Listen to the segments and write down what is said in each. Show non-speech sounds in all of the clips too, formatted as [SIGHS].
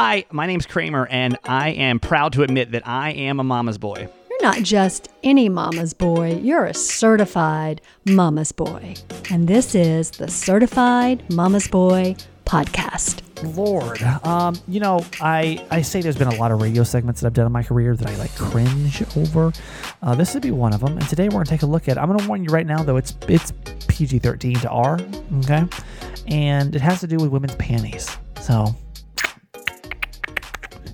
Hi, my name's Kramer, and I am proud to admit that I am a mama's boy. You're not just any mama's boy, you're a certified mama's boy. And this is the Certified Mama's Boy podcast. Lord, um, you know, I I say there's been a lot of radio segments that I've done in my career that I like cringe over. Uh, this would be one of them, and today we're gonna take a look at. I'm gonna warn you right now, though, it's it's PG-13 to R, okay, and it has to do with women's panties. So,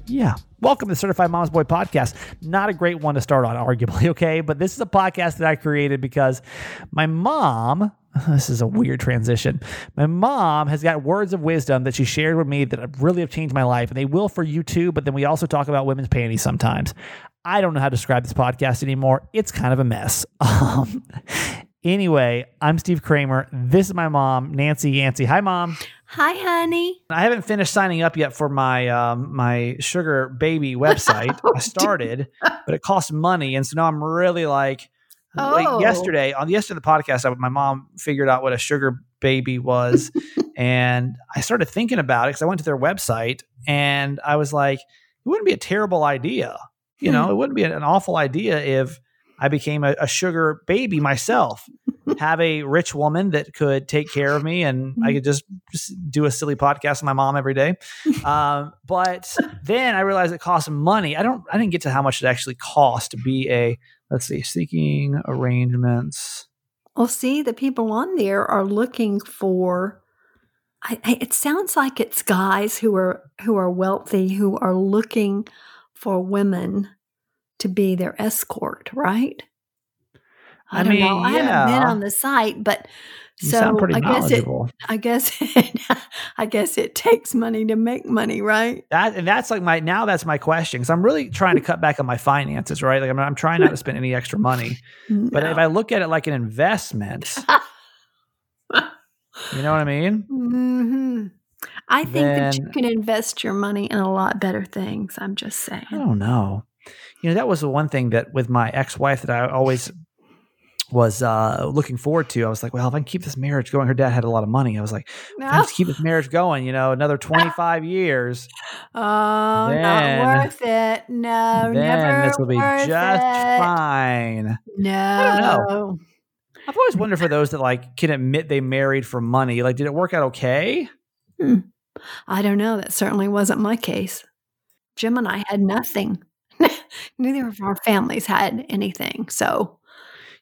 yeah. Welcome to Certified Mom's Boy podcast. Not a great one to start on, arguably, [LAUGHS] okay? But this is a podcast that I created because my mom, [LAUGHS] this is a weird transition. My mom has got words of wisdom that she shared with me that really have changed my life, and they will for you too. But then we also talk about women's panties sometimes. I don't know how to describe this podcast anymore. It's kind of a mess. [LAUGHS] Um, anyway, I'm Steve Kramer. This is my mom, Nancy Yancey. Hi, mom. Hi, honey. I haven't finished signing up yet for my um, my sugar baby [LAUGHS] website. I started, but it costs money, and so now I'm really like, Oh. like yesterday on yesterday the podcast. I, my mom figured out what a sugar baby was, [LAUGHS] and I started thinking about it because I went to their website and I was like, it wouldn't be a terrible idea. You know, it wouldn't be an awful idea if I became a, a sugar baby myself. Have a rich woman that could take care of me, and I could just, just do a silly podcast with my mom every day. [LAUGHS] Um, but then I realized it costs money. I don't. I didn't get to how much it actually cost to be a. Let's see, seeking arrangements. Well, see, the people on there are looking for. I, I, it sounds like it's guys who are who are wealthy who are looking for women to be their escort, right? I don't know. I haven't been on the site, but You so sound pretty I guess it. I guess [LAUGHS] it, I guess it takes money to make money, right? That and that's like my now that's my question because I'm really trying to cut back on my finances, right? Like I'm, I'm trying not to spend any extra money. [LAUGHS] But if I look at it like an investment, [LAUGHS] you know what I mean? hmm I think that you can invest your money in a lot better things. I'm just saying. I don't know. You know, that was the one thing that with my ex-wife that I always was uh, looking forward to. I was like, well, if I can keep this marriage going, her dad had a lot of money. I was like, if I just keep this marriage going, you know, another [LAUGHS] 25 years, Oh, Then- not worth it. No, then never this will be just it. fine. No. know. I've always wondered for those that like can admit they married for money. Like, did it work out okay? I don't know. That certainly wasn't my case. Jim and I had nothing. [LAUGHS] Neither of our families had anything. So, no.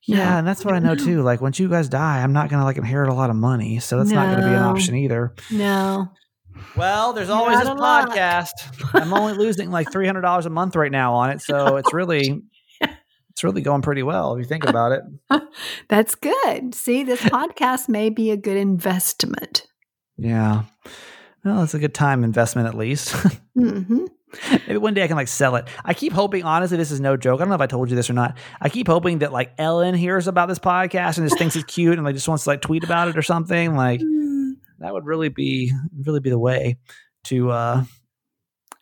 Yeah, and that's what I know too. Like, once you guys die, I'm not gonna like inherit a lot of money, so that's not gonna be an option either. No. Well, there's always Not this a podcast. I'm only losing like three hundred dollars a month right now on it, so [LAUGHS] it's really, it's really going pretty well if you think about it. [LAUGHS] That's good. See, this podcast may be a good investment. Yeah. Well, it's a good time investment at least. [LAUGHS] hmm Maybe one day I can like sell it. I keep hoping, honestly, this is no joke. I don't know if I told you this or not. I keep hoping that like Ellen hears about this podcast and just thinks it's cute and like just wants to like tweet about it or something. Like that would really be really be the way to uh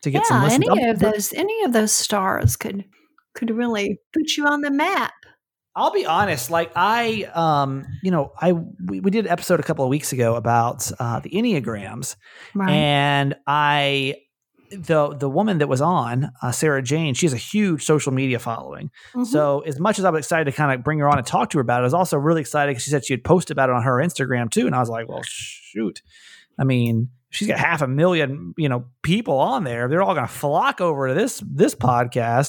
to get some Yeah, listens. any I'll, of those any of those stars could could really put you on the map. I'll be honest, like I um, you know, I we, we did an episode a couple of weeks ago about uh the Enneagrams. Right. and I the the woman that was on uh, Sarah Jane, she has a huge social media following. Mhm. So as much as I was excited to kind of bring her on and talk to her about it, I was also really excited because she said she had posted about it on her Instagram too, and I was like, well, shoot, I mean. She's got half a million, you know, people on there. They're all going to flock over to this this podcast.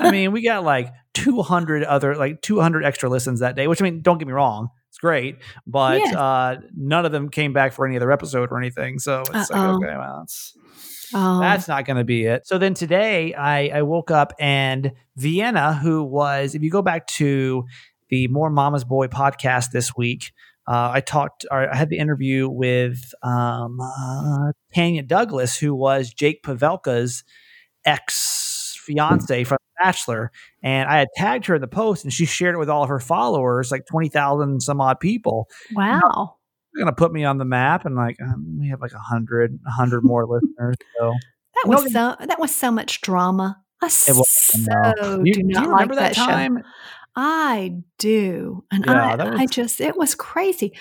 I [LAUGHS] mean, we got like 200 other, like 200 extra listens that day. Which I mean, don't get me wrong, it's great, but Yes. uh, none of them came back for any other episode or anything. So it's like, Uh-oh. okay, well, it's, Oh, that's not going to be it. So then today I, I woke up and Vienna, who was, if you go back to the More Mama's Boy podcast this week, uh, I talked, or I had the interview with um, uh, Tanya Douglas, who was Jake Pavelka's ex fiance from Bachelor. And I had tagged her in the post and she shared it with all of her followers, like 20,000 some odd people wow. They're gonna put me on the map and like um, we have like a hundred a hundred more [LAUGHS] listeners so That No, was so that was so much drama. I it was so no. you, do not remember like that, show. time I do. And Yeah, I, that I just, it was crazy.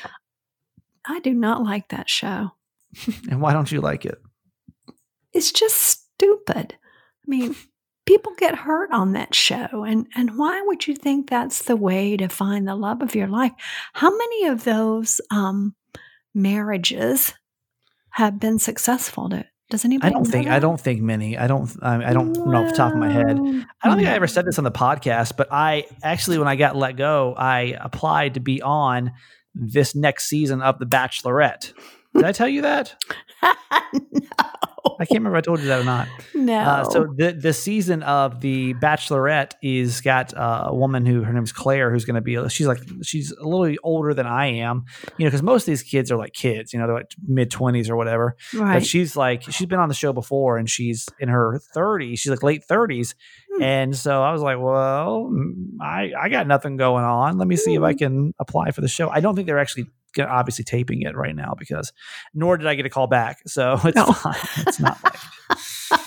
I do not like that show. [LAUGHS] and why don't you like it it's just stupid. I mean, people get hurt on that show and and why would you think that's the way to find the love of your life? How many of those um marriages have been successful to does anybody I don't think I don't think many. I don't I, I don't know off the top of my head. I don't think I hmm. ever said this on the podcast, but I actually, when I got let go, I applied to be on this next season of The Bachelorette. Did I tell you that? [LAUGHS] no. I can't remember if I told you that or not. No. Uh, so the the season of the Bachelorette is got uh, a woman who her name's Claire, who's going to be she's like she's a little older than I am, you know, because most of these kids are like kids, you know, they're like mid twenties or whatever. right. But she's like she's been on the show before, and she's in her thirties. She's like late thirties, Hmm. and so I was like, well, mm, I I got nothing going on. Let me see if I Hmm. can apply for the show. I don't think they're actually obviously taping it right now because nor did I get a call back, so [LAUGHS] it's No. fine. It's not like. [LAUGHS]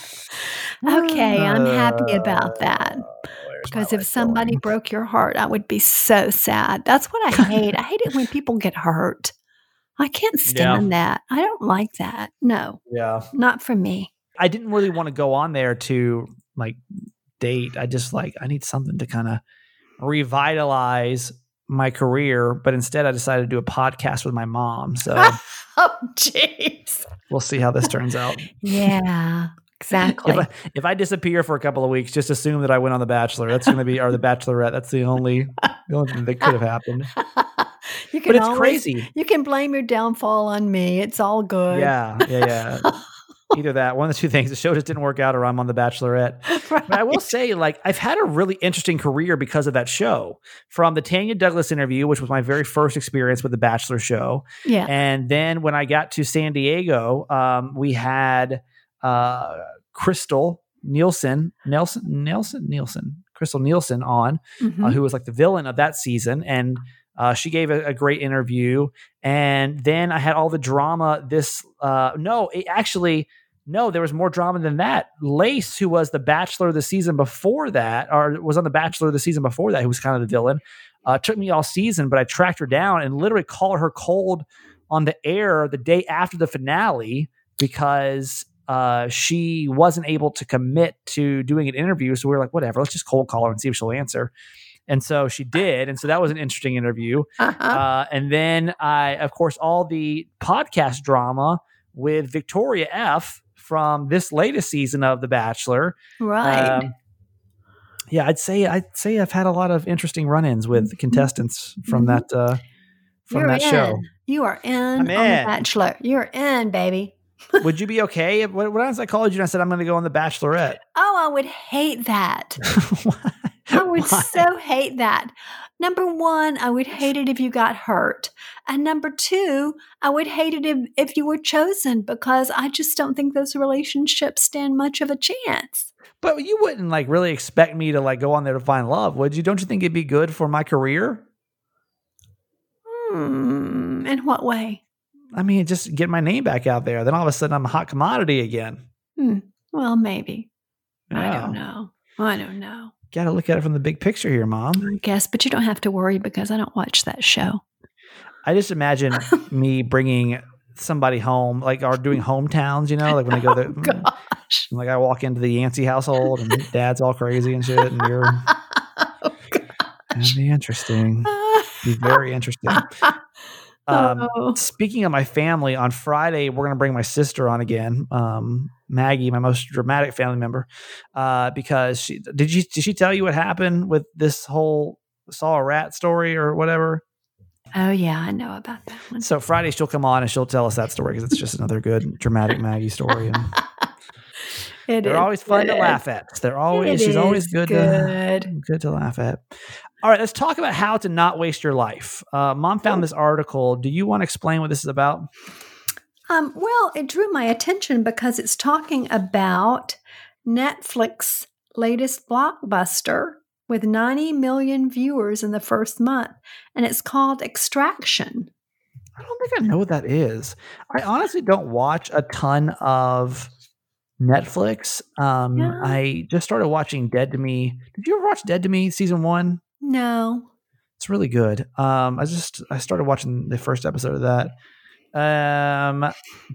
Okay, I'm happy about that. Uh, my Because if somebody going? broke your heart, I would be so sad. That's what I hate. I hate it when people get hurt. I can't [LAUGHS] stand that. I don't like that. No, yeah, not for me. I didn't really want to go on there to like date. I just like I need something to kind of revitalize my career, but instead I decided to do a podcast with my mom. So [LAUGHS] Oh, jeez. we'll see how this turns out. [LAUGHS] Yeah, exactly. If I, if I disappear for a couple of weeks, just assume that I went on The Bachelor. That's going to be or The Bachelorette. That's the only the only thing that could have happened. [LAUGHS] you can But it's always- crazy. You can blame your downfall on me. It's all good. Yeah, yeah, yeah. Either that, one of the two things. The show just didn't work out, or I'm on The Bachelorette. [LAUGHS] But I will say, like, I've had a really interesting career because of that show. From the Tanya Douglas interview, which was my very first experience with the Bachelor show, yeah. and then when I got to San Diego, um, we had uh, Krystal Nielsen, Nelson, Nelson, Nielsen, Krystal Nielsen on, Mhm. uh, who was like the villain of that season, and uh, she gave a, a great interview. And then I had all the drama. This uh, no, it actually no, there was more drama than that. Lace, who was the Bachelor the season before that, or was on the Bachelor the season before that, who was kind of the villain, uh, took me all season, but I tracked her down and literally called her cold on the air the day after the finale because uh, she wasn't able to commit to doing an interview. So we were like, whatever, let's just cold call her and see if she'll answer. And so she did. And so that was an interesting interview. Uh-huh. Uh, and then I, of course, all the podcast drama with Victoria F from this latest season of The Bachelor. right. Um, yeah, I'd say I'd say I've had a lot of interesting run-ins with contestants from Mhm. that uh, from You're that in. show. You are in I'm on The. Bachelor. You're in, baby. [LAUGHS] Would you be okay? If, what, what else I called you and I said I'm going to go on The Bachelorette? Oh, I would hate that. [LAUGHS] [LAUGHS] I would Why? so hate that. Number one, I would hate it if you got hurt. And number two, I would hate it if, if you were chosen because I just don't think those relationships stand much of a chance. But you wouldn't like really expect me to like go on there to find love, would you? Don't you think it'd be good for my career? Hmm. In what way? I mean, just get my name back out there. Then all of a sudden, I'm a hot commodity again. Hmm. Well, maybe. I don't know. I don't know. Got to look at it from the big picture here, mom. I guess, but you don't have to worry because I don't watch that show. I just imagine [LAUGHS] me bringing somebody home, like or doing hometowns. You know, like when I go there, [LAUGHS] Oh, mm, Gosh. like I walk into the Yancey household and dad's all crazy and shit, and you're [LAUGHS] oh, it'd be interesting. Be very interesting. Um, Oh. Speaking of my family, on Friday we're going to bring my sister on again, um, Maggie, my most dramatic family member, uh, because she did you did she tell you what happened with this whole saw a rat story or whatever? Oh, yeah, I know about that one. So Friday she'll come on and she'll tell us that story because it's just another good dramatic Maggie story, and [LAUGHS] It they're always fun to laugh at. They're always It she's always good, good. to good to laugh at. All right, let's talk about how to not waste your life. Uh, Mom found this article. Do you want to explain what this is about? Um, well, it drew my attention because it's talking about Netflix latest blockbuster with 90 million viewers in the first month, and it's called Extraction. I don't think I know what that is. I honestly don't watch a ton of Netflix. Um, Yeah. I just started watching Dead to Me. Did you ever watch Dead to Me season one? No. It's really good. Um, I just I started watching the first episode of that, Um,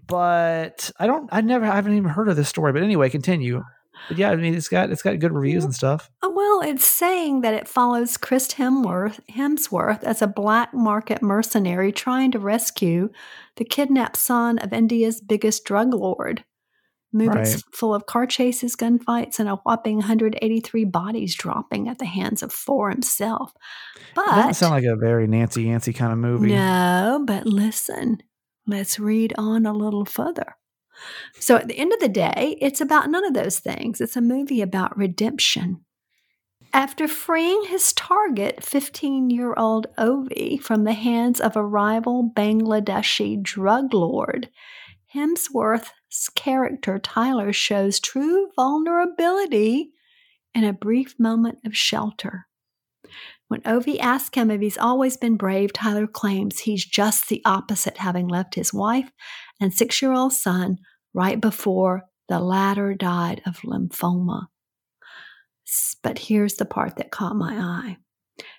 but I don't. I never. I haven't even heard of this story. But anyway, continue. But yeah, I mean, it's got it's got good reviews and stuff. Oh, well, it's saying that it follows Chris Hemsworth, Hemsworth as a black market mercenary trying to rescue the kidnapped son of India's biggest drug lord. Movies Right. full of car chases, gunfights, and a whopping 183 bodies dropping at the hands of Thor himself. It doesn't sound like a very Nancy Yancey kind of movie. no, but listen, let's read on a little further. So at the end of the day, it's about none of those things. It's a movie about redemption. After freeing his target, 15 year old Ovi, from the hands of a rival Bangladeshi drug lord, Hemsworth's character Tyler shows true vulnerability in a brief moment of shelter. When Ovi asks him if he's always been brave, Tyler claims he's just the opposite, having left his wife and six year old son right before the latter died of lymphoma. But here's the part that caught my eye.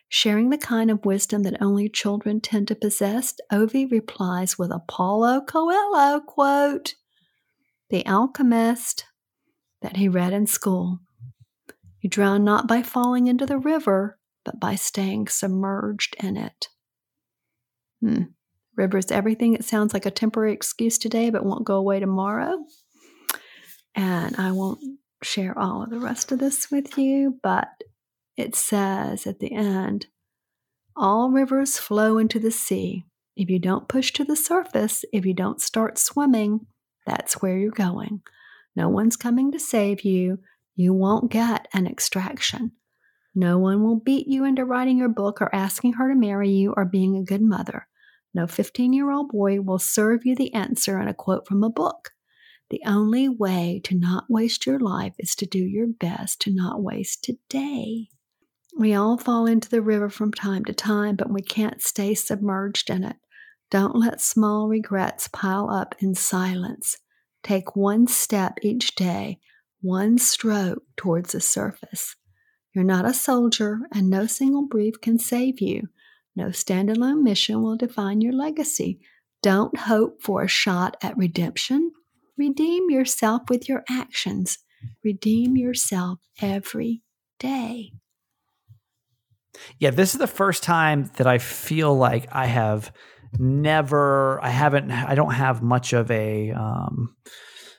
Sharing the kind of wisdom that only children tend to possess, Ovi replies with a Paulo Coelho quote The Alchemist that he read in school. You drown not by falling into the river, but by staying submerged in it. Hmm. River's everything. It sounds like a temporary excuse today, but won't go away tomorrow. And I won't share all of the rest of this with you, but it says at the end all rivers flow into the sea. If you don't push to the surface, if you don't start swimming, that's where you're going. No one's coming to save you. You won't get an extraction. No one will beat you into writing your book or asking her to marry you or being a good mother. No 15 year old boy will serve you the answer in a quote from a book. The only way to not waste your life is to do your best to not waste today. We all fall into the river from time to time, but we can't stay submerged in it. Don't let small regrets pile up in silence. Take one step each day, one stroke towards the surface. You're not a soldier, and no single brief can save you. No standalone mission will define your legacy. Don't hope for a shot at redemption. Redeem yourself with your actions. Redeem yourself every day. Yeah, this is the first time that I feel like I have never, I haven't, I don't have much of a um,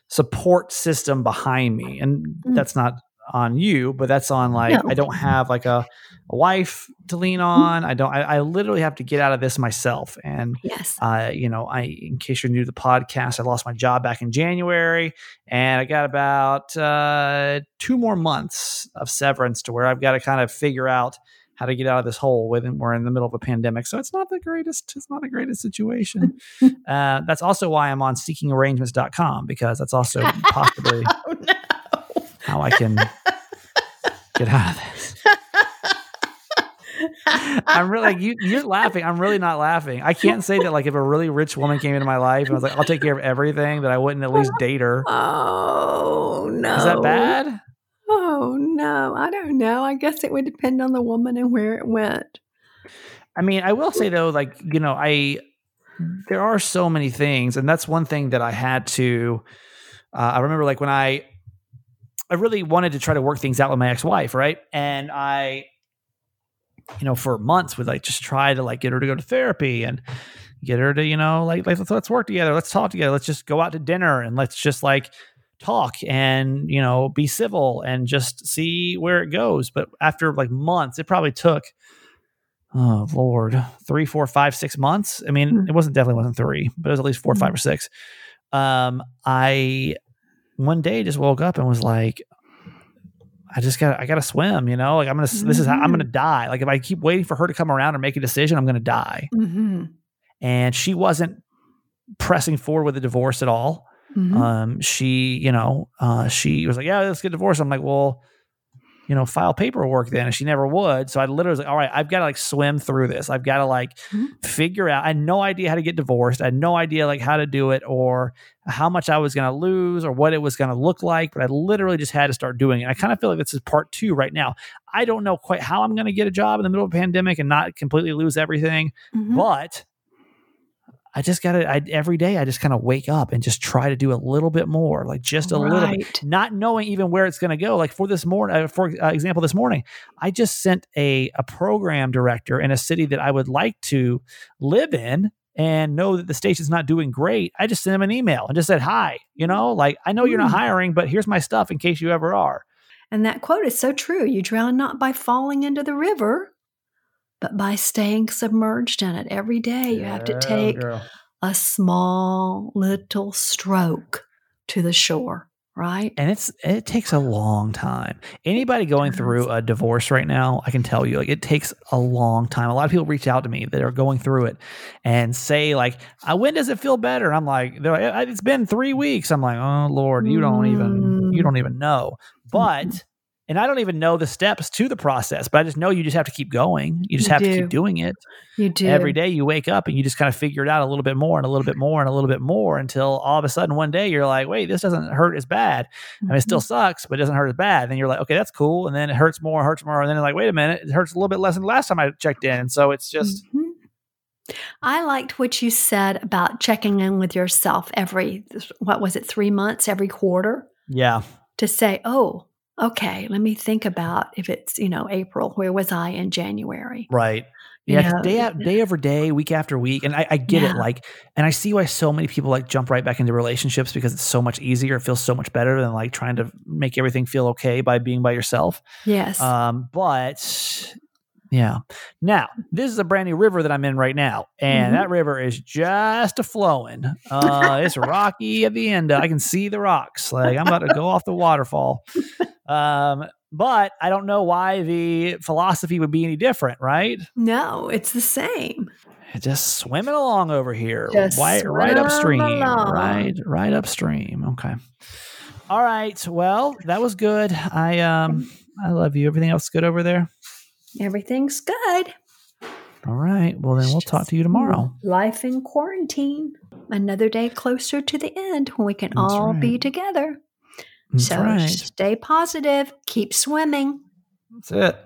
support system behind me. And Mm. that's not on you, but that's on like, No. I don't have like a, a wife to lean on. I don't, I, I literally have to get out of this myself. And Yes. uh, you know, I, in case you're new to the podcast, I lost my job back in January, and I got about uh, two more months of severance to where I've got to kind of figure out how to get out of this hole. With we're in the middle of a pandemic, so it's not the greatest. It's not the greatest situation. [LAUGHS] uh, that's also why I'm on SeekingArrangements.com because that's also possibly [LAUGHS] Oh, no. how I can get out of this. I'm really like you. You're laughing. I'm really not laughing. I can't say that like if a really rich woman came into my life and was like, "I'll take care of everything," that I wouldn't at least date her. Oh, no. Is that bad? No. I don't know. I guess it would depend on the woman and where it went. I mean, I will say though, like you know, I there are so many things, and that's one thing that I had to. Uh, I remember like when I, I really wanted to try to work things out with my ex-wife, right? And I, you know, for months would like just try to like get her to go to therapy and get her to, you know, like, like let's, let's work together, let's talk together, let's just go out to dinner and let's just like talk and you know be civil and just see where it goes. But after like months, it probably took oh lord three four five six months i mean Hmm. it wasn't definitely wasn't three but it was at least four Hmm. five or six um i one day just woke up and was like i just got to i gotta swim you know like i'm gonna this is how i'm gonna die like if i keep waiting for her to come around and make a decision i'm gonna die Mm-hmm. and she wasn't pressing forward with a divorce at all Mm-hmm. um, she, you know, uh, she was like, yeah, let's get divorced. I'm like, well, you know, file paperwork then. And she never would. So I literally was like, all right, I've got to like swim through this. I've got to like Mhm. figure out. I had no idea how to get divorced. I had no idea like how to do it or how much I was going to lose or what it was going to look like. But I literally just had to start doing it. I kind of feel like this is part two right now. I don't know quite how I'm going to get a job in the middle of a pandemic and not completely lose everything Mhm. but I just got to, I, every day, I just kind of wake up and just try to do a little bit more, like just a little bit, not knowing even where it's going to go. Like for this morning, uh, for uh, example, this morning, I just sent a, a program director in a city that I would like to live in and know that the station's not doing great. I just sent him an email and just said, hi, you know, like I know you're not Mm. hiring, but here's my stuff in case you ever are. And that quote is so true. You drown not by falling into the river, but by staying submerged in it every day. You have to take girl. a small little stroke to the shore, right? and it's it takes a long time. Anybody going through a divorce right now, I can tell you, like it takes a long time. A lot of people reach out to me that are going through it and say like, uh, "When does it feel better?" I'm like, they're like, "It's been three weeks." I'm like, "Oh Lord, you don't even you Mm. don't even know." But and I don't even know the steps to the process, but I just know you just have to keep going. You just You have to keep doing it You do. every day you wake up and you just kind of figure it out a little bit more and a little bit more and a little bit more until all of a sudden one day you're like, wait, this doesn't hurt as bad. I mean, it still Mm-hmm. sucks, but it doesn't hurt as bad. And Then you're like, okay, that's cool. And then it hurts more, hurts more. And then like, wait a minute, it hurts a little bit less than the last time I checked in. And so it's just, Mhm. I liked what you said about checking in with yourself every, what was it, three months, every quarter yeah, to say, oh, okay, let me think about if it's, you know, April, where was I in January? right. You Yeah, know, day out, day over day, week after week, and I, I get Yeah. it. Like, and I see why so many people like jump right back into relationships because it's so much easier. It feels so much better than like trying to make everything feel okay by being by yourself. Yes. Um, but yeah. Now, this is a brand new river that I'm in right now, and Mhm. that river is just a flowing. Uh, it's rocky at the end. I can see the rocks. Like I'm about to go off the waterfall. [LAUGHS] Um, but I don't know why the philosophy would be any different, right? no, it's the same. Just swimming along over here, Just right, right upstream, along. right, right upstream. Okay. All right. Well, that was good. I um, I love you. Everything else good over there? Everything's good. All right. Well, then we'll talk to you tomorrow. Life in quarantine. Another day closer to the end when we can That's all be together. That's so right. stay positive. Keep swimming. That's it.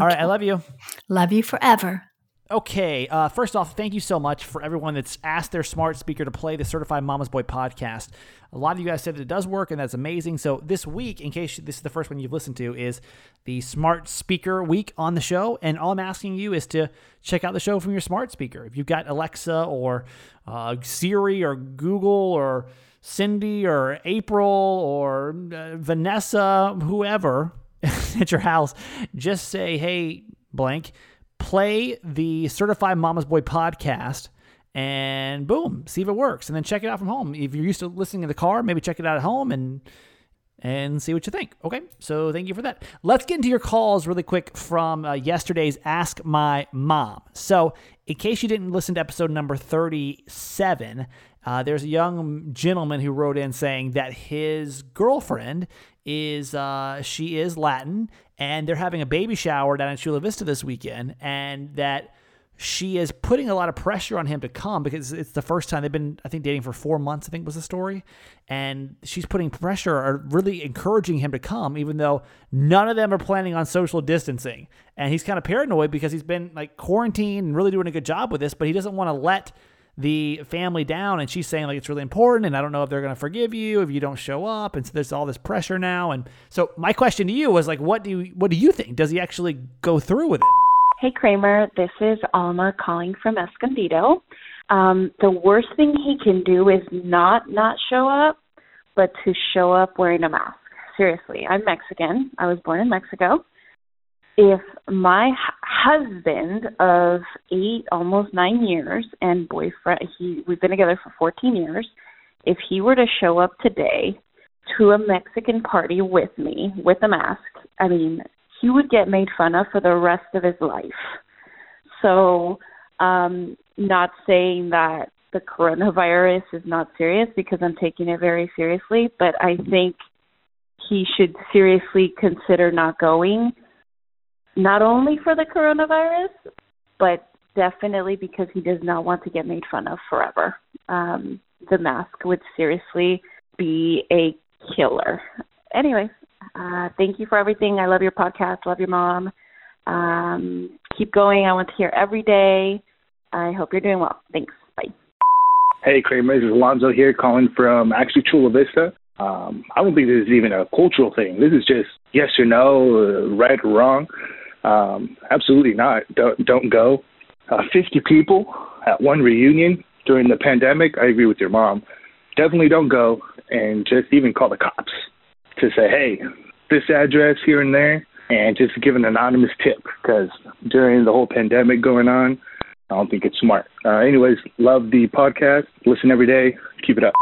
All right. I love you. Love you forever. Okay, uh, first off, thank you so much for everyone that's asked their smart speaker to play the Certified Mama's Boy podcast. A lot of you guys said that it does work, and that's amazing. So this week, in case this is the first one you've listened to, is the smart speaker week on the show. And all I'm asking you is to check out the show from your smart speaker. If you've got Alexa or uh, Siri or Google or Cindy or April or uh, Vanessa, whoever [LAUGHS] at your house, just say, "Hey, blank." play the Certified Mama's Boy podcast and boom, see if it works. And then check it out from home. If you're used to listening in the car, maybe check it out at home and and see what you think. Okay, so thank you for that. Let's get into your calls really quick from uh, yesterday's Ask My Mom. So, in case you didn't listen to episode number 37, uh, there's a young gentleman who wrote in saying that his girlfriend is uh, she is Latin and they're having a baby shower down in Chula Vista this weekend, and that she is putting a lot of pressure on him to come because it's the first time they've been, I think, dating for four months. I think was the story, and she's putting pressure or really encouraging him to come, even though none of them are planning on social distancing. And he's kind of paranoid because he's been like quarantined and really doing a good job with this, but he doesn't want to let the family down and she's saying like it's really important and I don't know if they're going to forgive you if you don't show up and so there's all this pressure now and so my question to you was like what do you what do you think does he actually go through with it Hey Kramer, this is Alma calling from Escondido. Um, the worst thing he can do is not not show up, but to show up wearing a mask. Seriously, I'm Mexican. I was born in Mexico. If my husband of eight, almost nine years, and boyfriend, he we've been together for 14 years. If he were to show up today to a Mexican party with me with a mask, I mean, he would get made fun of for the rest of his life. So, um, not saying that the coronavirus is not serious because I'm taking it very seriously, but I think he should seriously consider not going, not only for the coronavirus, but definitely because he does not want to get made fun of forever. Um, the mask would seriously be a killer. Anyways, uh, thank you for everything. I love your podcast. Love your mom. Um, keep going. I want to hear every day. I hope you're doing well. Thanks. Bye. Hey, Kramer, this is Alonzo here calling from actually Chula Vista. Um, I don't think this is even a cultural thing. This is just yes or no, uh, right or wrong. Um, absolutely not. Don't, don't go. Uh, 50 people at one reunion during the pandemic. I agree with your mom. Definitely don't go and just even call the cops to say, hey, this address here and there, and just give an anonymous tip because during the whole pandemic going on, I don't think it's smart. Uh, anyways, love the podcast. Listen every day. Keep it up.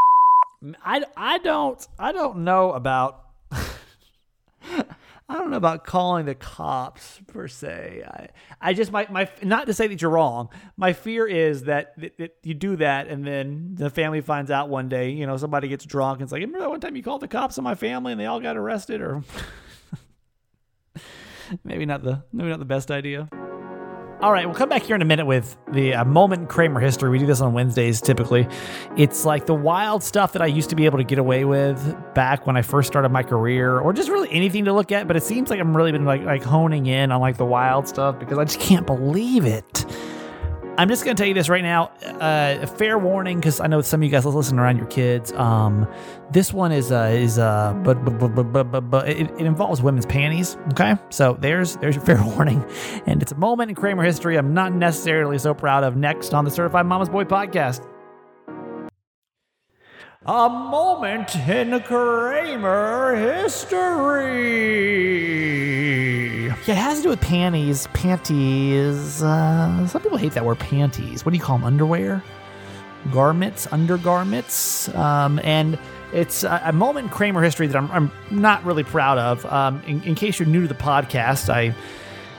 I, I don't I don't know about [LAUGHS] I don't know about calling the cops per se. I I just my my not to say that you're wrong. My fear is that, that, that you do that and then the family finds out one day. You know, somebody gets drunk and it's like, remember that one time you called the cops on my family and they all got arrested, or [LAUGHS] maybe not the maybe not the best idea. All right, we'll come back here in a minute with the uh, moment in Kramer history. We do this on Wednesdays typically. It's like the wild stuff that I used to be able to get away with back when I first started my career, or just really anything to look at. But it seems like I'm really been like like honing in on like the wild stuff because I just can't believe it. I'm just going to tell you this right now. Uh, fair warning, because I know some of you guys listen around your kids. Um, this one is uh, is uh, but but but but but, but it, it involves women's panties. Okay, so there's there's your [LAUGHS] fair warning, and it's a moment in Kramer history I'm not necessarily so proud of. Next on the Certified Mama's Boy podcast. A moment in Kramer history. Yeah, it has to do with panties. Panties. Uh, some people hate that word panties. What do you call them? Underwear? Garments? Undergarments? Um, and it's a, a moment in Kramer history that I'm, I'm not really proud of. Um, in, in case you're new to the podcast, I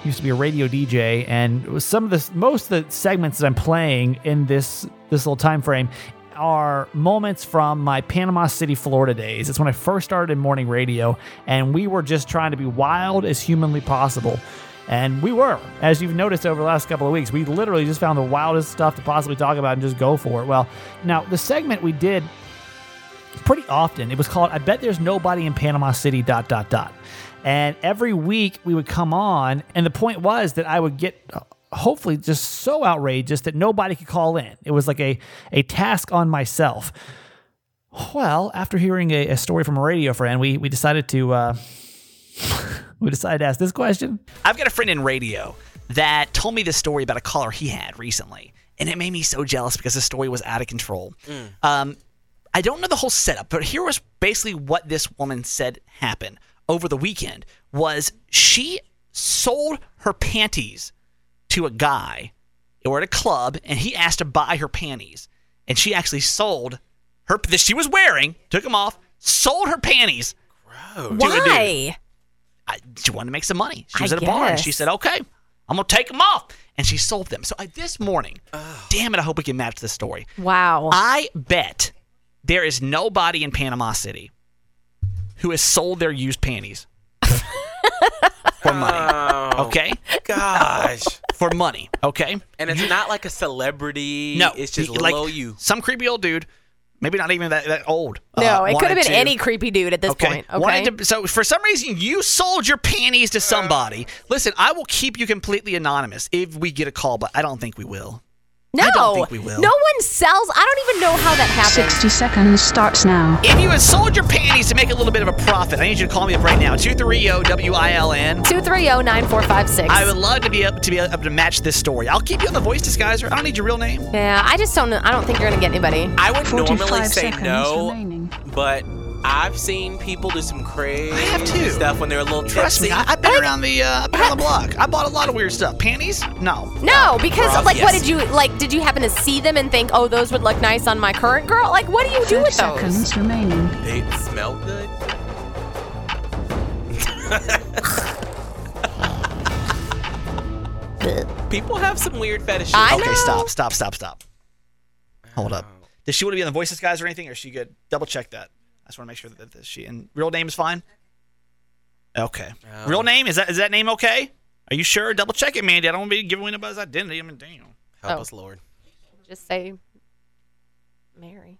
used to be a radio DJ, and some of the most of the segments that I'm playing in this this little time frame are moments from my Panama City, Florida days. It's when I first started in morning radio, and we were just trying to be wild as humanly possible. And we were, as you've noticed over the last couple of weeks, we literally just found the wildest stuff to possibly talk about and just go for it. Well, now the segment we did pretty often, it was called I Bet There's Nobody in Panama City, dot, dot, dot. And every week we would come on, and the point was that I would get hopefully just so outrageous that nobody could call in. It was like a, a task on myself. Well, after hearing a, a story from a radio friend, we, we decided to uh, [LAUGHS] we decided to ask this question. I've got a friend in radio that told me this story about a caller he had recently, and it made me so jealous because the story was out of control. Um, I don't know the whole setup, but here was basically what this woman said happened over the weekend was she sold her panties to a guy or at a club and he asked to buy her panties and she actually sold her that she was wearing took them off sold her panties to. Why? I, she wanted to make some money. She I was at a bar and she said, "Okay, I'm gonna take them off," and she sold them. So I, this morning, oh. damn it, I hope we can match this story. Wow. I bet there is nobody in Panama City who has sold their used panties [LAUGHS] for money. Okay, Gosh. for money. Okay, And it's not like a celebrity. no, It's just like low you. some creepy old dude. Maybe not even that, that old. no, uh, it could have been to- any creepy dude at this point. Okay. Wanted to, so for some reason you sold your panties to somebody. Listen, I will keep you completely anonymous if we get a call, but I don't think we will. No, I don't think we will. No one sells. I don't even know how that happened. 60 seconds starts now. If you have sold your panties to make a little bit of a profit, I need you to call me up right now. 230 WILN. 230-9456. I would love to be able to be able to match this story. I'll keep you on the voice disguiser. I don't need your real name. yeah, I just don't. I don't think you're gonna get anybody. I would 45 normally say seconds no, remaining. but I've seen people do some crazy I have too. stuff when they're a little Trust me. I, I've been around the uh, I've been around the block. I bought a lot of weird stuff. Panties? No. No, because Bro, like, what did you like? Did you happen to see them and think, oh, those would look nice on my current girl? Like, what do you do 30 with those? seconds remaining. they smell good. [LAUGHS] People have some weird fetishes. I Okay, know. stop, stop, stop, stop. Hold up. Does she want to be on the voice guys or anything, or is she good? Double check that. I just want to make sure that, that she and real name is fine. Okay. Oh. Real name is that is that name okay? Are you sure? Double check it, Mandy. I don't want to be giving away nobody's identity. I mean, damn. Help Oh. us, Lord. Just say Mary.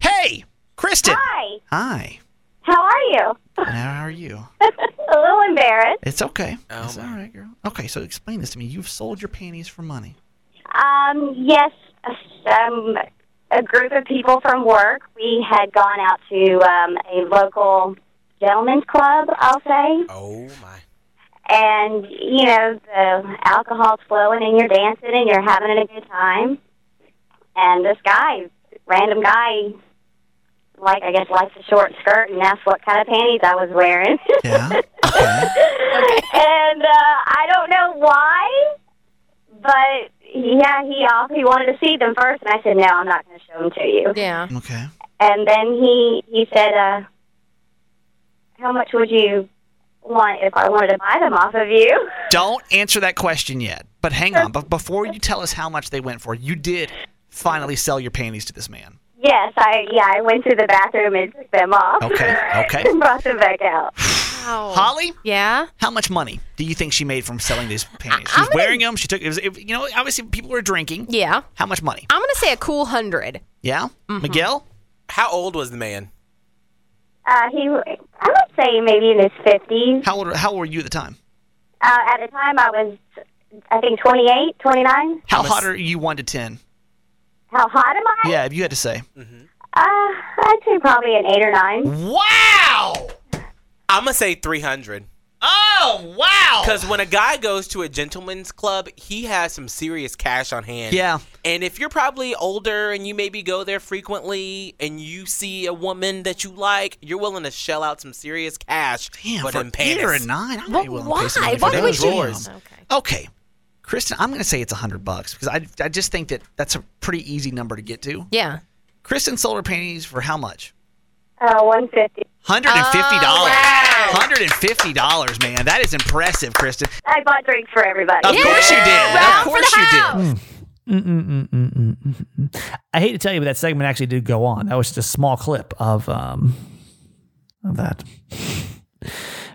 Hey, Kristen. Hi. Hi. How are you? How are you? [LAUGHS] a little embarrassed. It's okay. Oh, it's all my. right, girl. Okay, so explain this to me. You've sold your panties for money. Um, yes, um, a group of people from work. We had gone out to um, a local gentleman's club, I'll say. Oh my. And, you know, the alcohol's flowing and you're dancing and you're having a good time. And this guy, random guy, like, I guess, likes a short skirt and asked what kind of panties I was wearing. Yeah. [LAUGHS] Okay. and uh, I don't know why, but yeah, he uh, he wanted to see them first, and I said, no, I'm not going to show them to you. Yeah. Okay. And then he he said, uh, how much would you want if I wanted to buy them off of you? [LAUGHS] Don't answer that question yet. But hang on. But before you tell us how much they went for, you did finally sell your panties to this man. Yes, I yeah, I went to the bathroom and took them off. Okay, [LAUGHS] okay. and brought them back out. [SIGHS] [LAUGHS] Wow. Holly, Yeah. how much money do you think she made from selling these panties? She's wearing them. She took. It was, it, you know, obviously people were drinking. Yeah. How much money? I'm gonna say a cool hundred. Yeah. Mm-hmm. Miguel. How old was the man? Uh, he, I would say maybe in his fifties. How old? How old were you at the time? Uh, at the time, I was, I think, 28, 29. How hot are you? One to ten. How hot am I? Yeah, if you had to say. Uh, I'd say probably an eight or nine. Wow. I'm gonna say 300. Oh wow! Because when a guy goes to a gentleman's club, he has some serious cash on hand. Yeah. And if you're probably older and you maybe go there frequently and you see a woman that you like, you're willing to shell out some serious cash Damn, for for them eight panties. or a nine. I'm Well, not willing to pay some why? money for Why those. would you? drawers. Okay. Okay, Kristen, I'm going to say it's a hundred bucks because I I just think that that's a pretty easy number to get to. Yeah. Kristen sold her panties for how much? Uh, one fifty. Hundred and fifty Oh, dollars. wow. Hundred and fifty dollars, man. That is impressive, Kristen. I bought drinks for everybody. Of course you did. Round Of for course the you did. house. Mm-mm-mm-mm-mm-mm. I hate to tell you, but that segment actually did go on. That was just a small clip of um of that.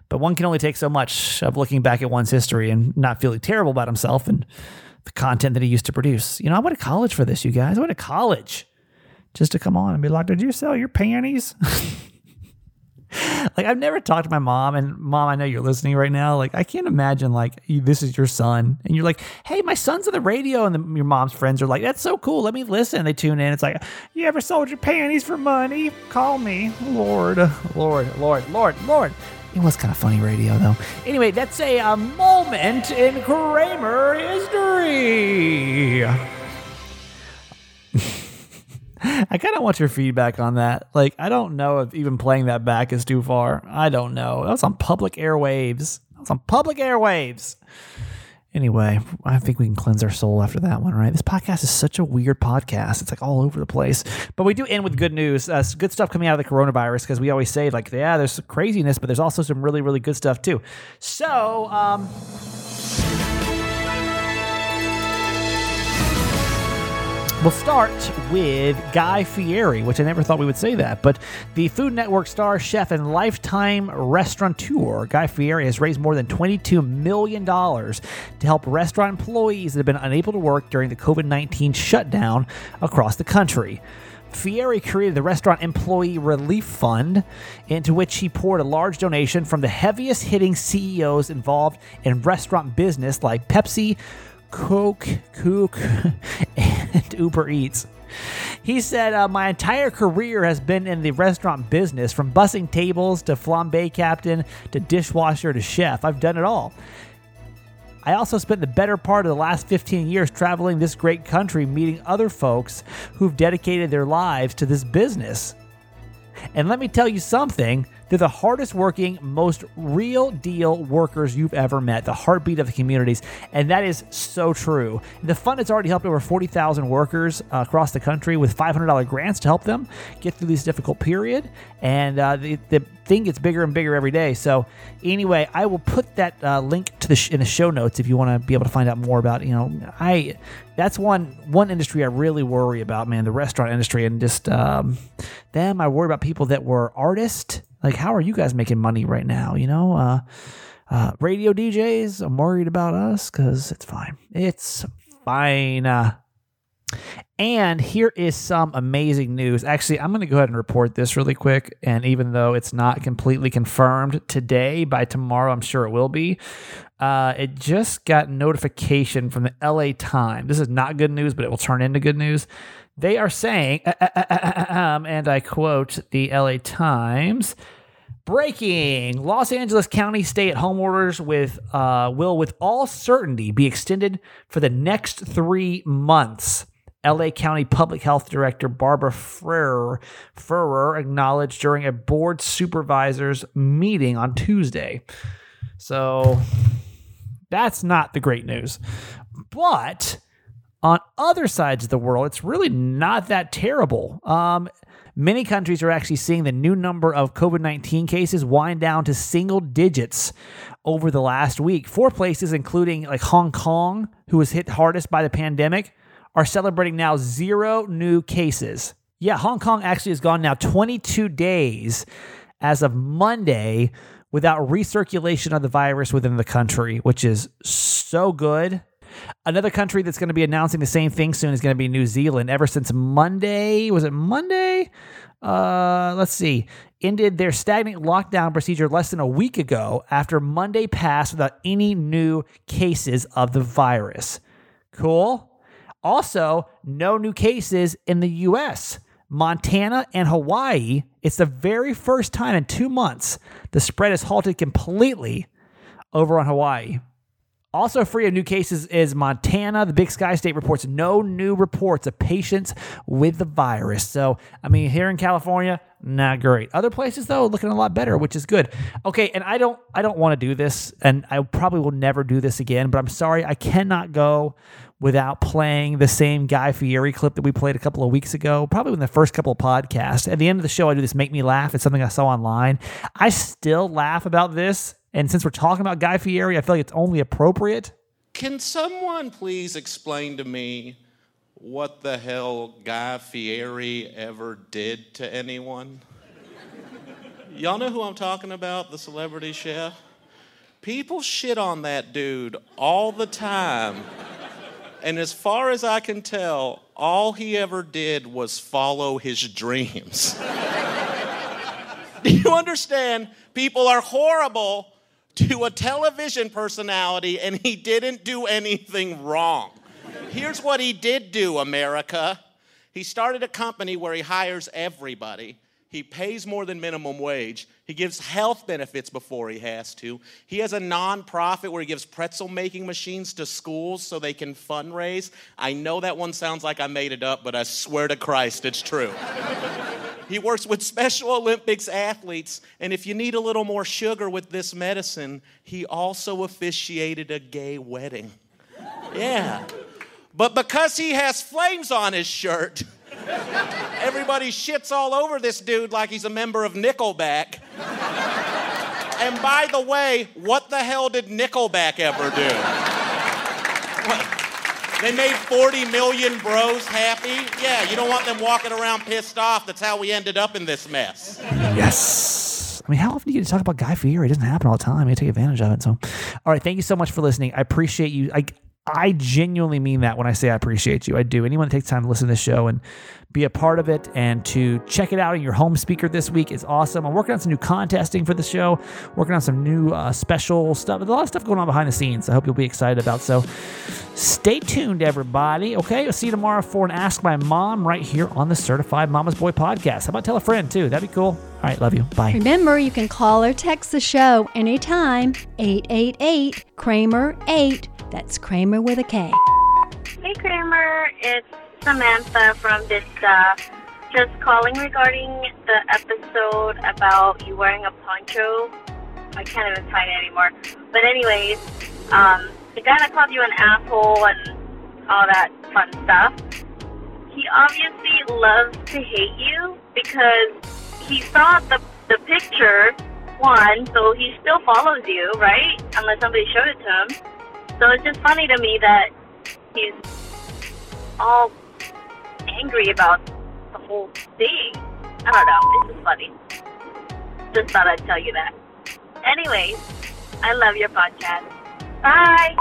But one can only take so much of looking back at one's history and not feeling terrible about himself and the content that he used to produce. You know, I went to college for this, you guys. I went to college just to come on and be like, "Did you sell your panties?" [LAUGHS] like I've never talked to my mom, and mom, I know you're listening right now. Like I can't imagine like you, this is your son, and you're like, "Hey, my son's on the radio," and the, your mom's friends are like, "That's so cool. Let me listen." They tune in. It's like, "You ever sold your panties for money? Call me, Lord, Lord, Lord, Lord, Lord." It was kind of funny radio though. Anyway, that's a, uh moment in Kramer history. [LAUGHS] [LAUGHS] I kind of want your feedback on that. Like, I don't know if even playing that back is too far. I don't know. That was on public airwaves. That was on public airwaves. Anyway, I think we can cleanse our soul after that one, right? This podcast is such a weird podcast. It's like all over the place. But we do end with good news. Uh, good stuff coming out of the coronavirus because we always say, like, yeah, there's craziness, but there's also some really, really good stuff too. So, um, We'll start with Guy Fieri, which I never thought we would say that, but the Food Network star, chef, and lifetime restaurateur, Guy Fieri, has raised more than $22 million to help restaurant employees that have been unable to work during the COVID 19 shutdown across the country. Fieri created the Restaurant Employee Relief Fund, into which he poured a large donation from the heaviest hitting CEOs involved in restaurant business like Pepsi, Coke, Cook, [LAUGHS] and Uber Eats. He said, uh, My entire career has been in the restaurant business, from bussing tables to flambe captain to dishwasher to chef. I've done it all. I also spent the better part of the last 15 years traveling this great country, meeting other folks who've dedicated their lives to this business. And let me tell you something, they're the hardest working, most real deal workers you've ever met, the heartbeat of the communities. And that is so true. The fund has already helped over 40,000 workers uh, across the country with $500 grants to help them get through this difficult period. And uh, the, the thing gets bigger and bigger every day. So, anyway, I will put that uh, link to the sh- in the show notes if you want to be able to find out more about. You know, I that's one one industry I really worry about, man. The restaurant industry and just um, them. I worry about people that were artists. Like, how are you guys making money right now? You know, uh, uh, radio DJs. I'm worried about us because it's fine. It's fine. Uh, and here is some amazing news. Actually, I'm going to go ahead and report this really quick. And even though it's not completely confirmed today, by tomorrow, I'm sure it will be. Uh, it just got notification from the LA Times. This is not good news, but it will turn into good news They are saying, uh, uh, uh, um, and I quote the LA Times. Breaking: Los Angeles County stay-at-home orders with uh, will, with all certainty, be extended for the next three months. LA County Public Health Director Barbara Ferrer acknowledged during a board supervisors meeting on Tuesday. So that's not the great news. But on other sides of the world, it's really not that terrible. Um, many countries are actually seeing the new number of COVID 19 cases wind down to single digits over the last week. Four places, including like Hong Kong, who was hit hardest by the pandemic, are celebrating now zero new cases. Yeah, Hong Kong actually has gone now 22 days as of Monday without recirculation of the virus within the country, which is so good. Another country that's going to be announcing the same thing soon is going to be New Zealand. Ever since Monday, was it Monday? Uh, let's see. Ended their stagnant lockdown procedure less than a week ago after Monday passed without any new cases of the virus. Cool. Also, no new cases in the US. Montana and Hawaii, it's the very first time in two months the spread has halted completely over on Hawaii. Also free of new cases is Montana. The Big Sky State reports no new reports of patients with the virus. So, I mean, here in California, not great. Other places though, looking a lot better, which is good. Okay, and I don't I don't want to do this and I probably will never do this again, but I'm sorry I cannot go without playing the same Guy Fieri clip that we played a couple of weeks ago, probably in the first couple of podcasts. At the end of the show, I do this make me laugh. It's something I saw online. I still laugh about this. And since we're talking about Guy Fieri, I feel like it's only appropriate. Can someone please explain to me what the hell Guy Fieri ever did to anyone? Y'all know who I'm talking about, the celebrity chef? People shit on that dude all the time. And as far as I can tell, all he ever did was follow his dreams. [LAUGHS] Do you understand? People are horrible to a television personality, and he didn't do anything wrong. Here's what he did do, America. He started a company where he hires everybody. He pays more than minimum wage. He gives health benefits before he has to. He has a nonprofit where he gives pretzel making machines to schools so they can fundraise. I know that one sounds like I made it up, but I swear to Christ, it's true. He works with Special Olympics athletes, and if you need a little more sugar with this medicine, he also officiated a gay wedding. Yeah. But because he has flames on his shirt, Everybody shits all over this dude like he's a member of Nickelback. And by the way, what the hell did Nickelback ever do? They made 40 million bros happy? Yeah, you don't want them walking around pissed off. That's how we ended up in this mess. Yes. I mean, how often do you get to talk about Guy Fieri? It doesn't happen all the time. You take advantage of it. So, all right. Thank you so much for listening. I appreciate you. I, I genuinely mean that when I say I appreciate you. I do. Anyone that takes time to listen to this show and be a part of it and to check it out in your home speaker this week is awesome. I'm working on some new contesting for the show, working on some new uh, special stuff. There's a lot of stuff going on behind the scenes. I hope you'll be excited about. So stay tuned, everybody. Okay, I'll see you tomorrow for an Ask My Mom right here on the Certified Mama's Boy podcast. How about tell a friend too? That'd be cool. All right, love you. Bye. Remember, you can call or text the show anytime 888 Kramer 8. That's Kramer with a K. Hey, Kramer. It's Samantha from This Just calling regarding the episode about you wearing a poncho. I can't even find it anymore. But anyways, um, the guy that called you an asshole and all that fun stuff, he obviously loves to hate you because he saw the the picture one, so he still follows you, right? Unless somebody showed it to him. So it's just funny to me that he's all angry about the whole thing. I don't know. It's just funny. Just thought I'd tell you that. Anyways, I love your podcast. Bye.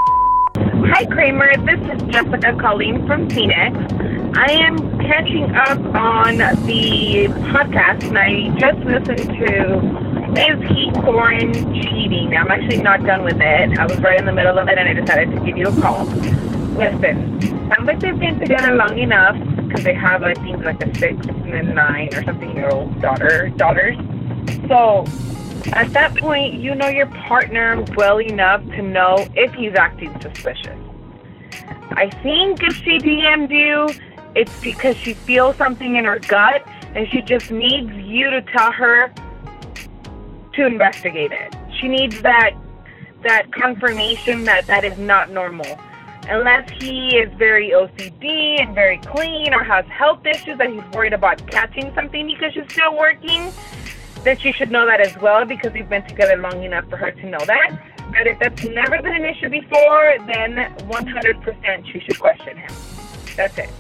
Hi, Kramer. This is Jessica Colleen from Phoenix. I am catching up on the podcast, and I just listened to Is He Foreign Cheating? I'm actually not done with it. I was right in the middle of it, and I decided to give you a call. Listen, like they've been together long enough because they have, I think, like a six and a nine or something year old daughter daughters. So at that point, you know your partner well enough to know if he's acting suspicious. I think if she DM'd you, it's because she feels something in her gut and she just needs you to tell her to investigate it. She needs that that confirmation that that is not normal. Unless he is very OCD and very clean or has health issues that he's worried about catching something because she's still working, then she should know that as well because we've been together long enough for her to know that. But if that's never been an issue before, then 100% she should question him. That's it.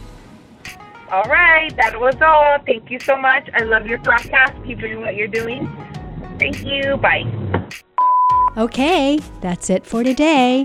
All right, that was all. Thank you so much. I love your podcast. Keep doing what you're doing. Thank you. Bye. Okay, that's it for today.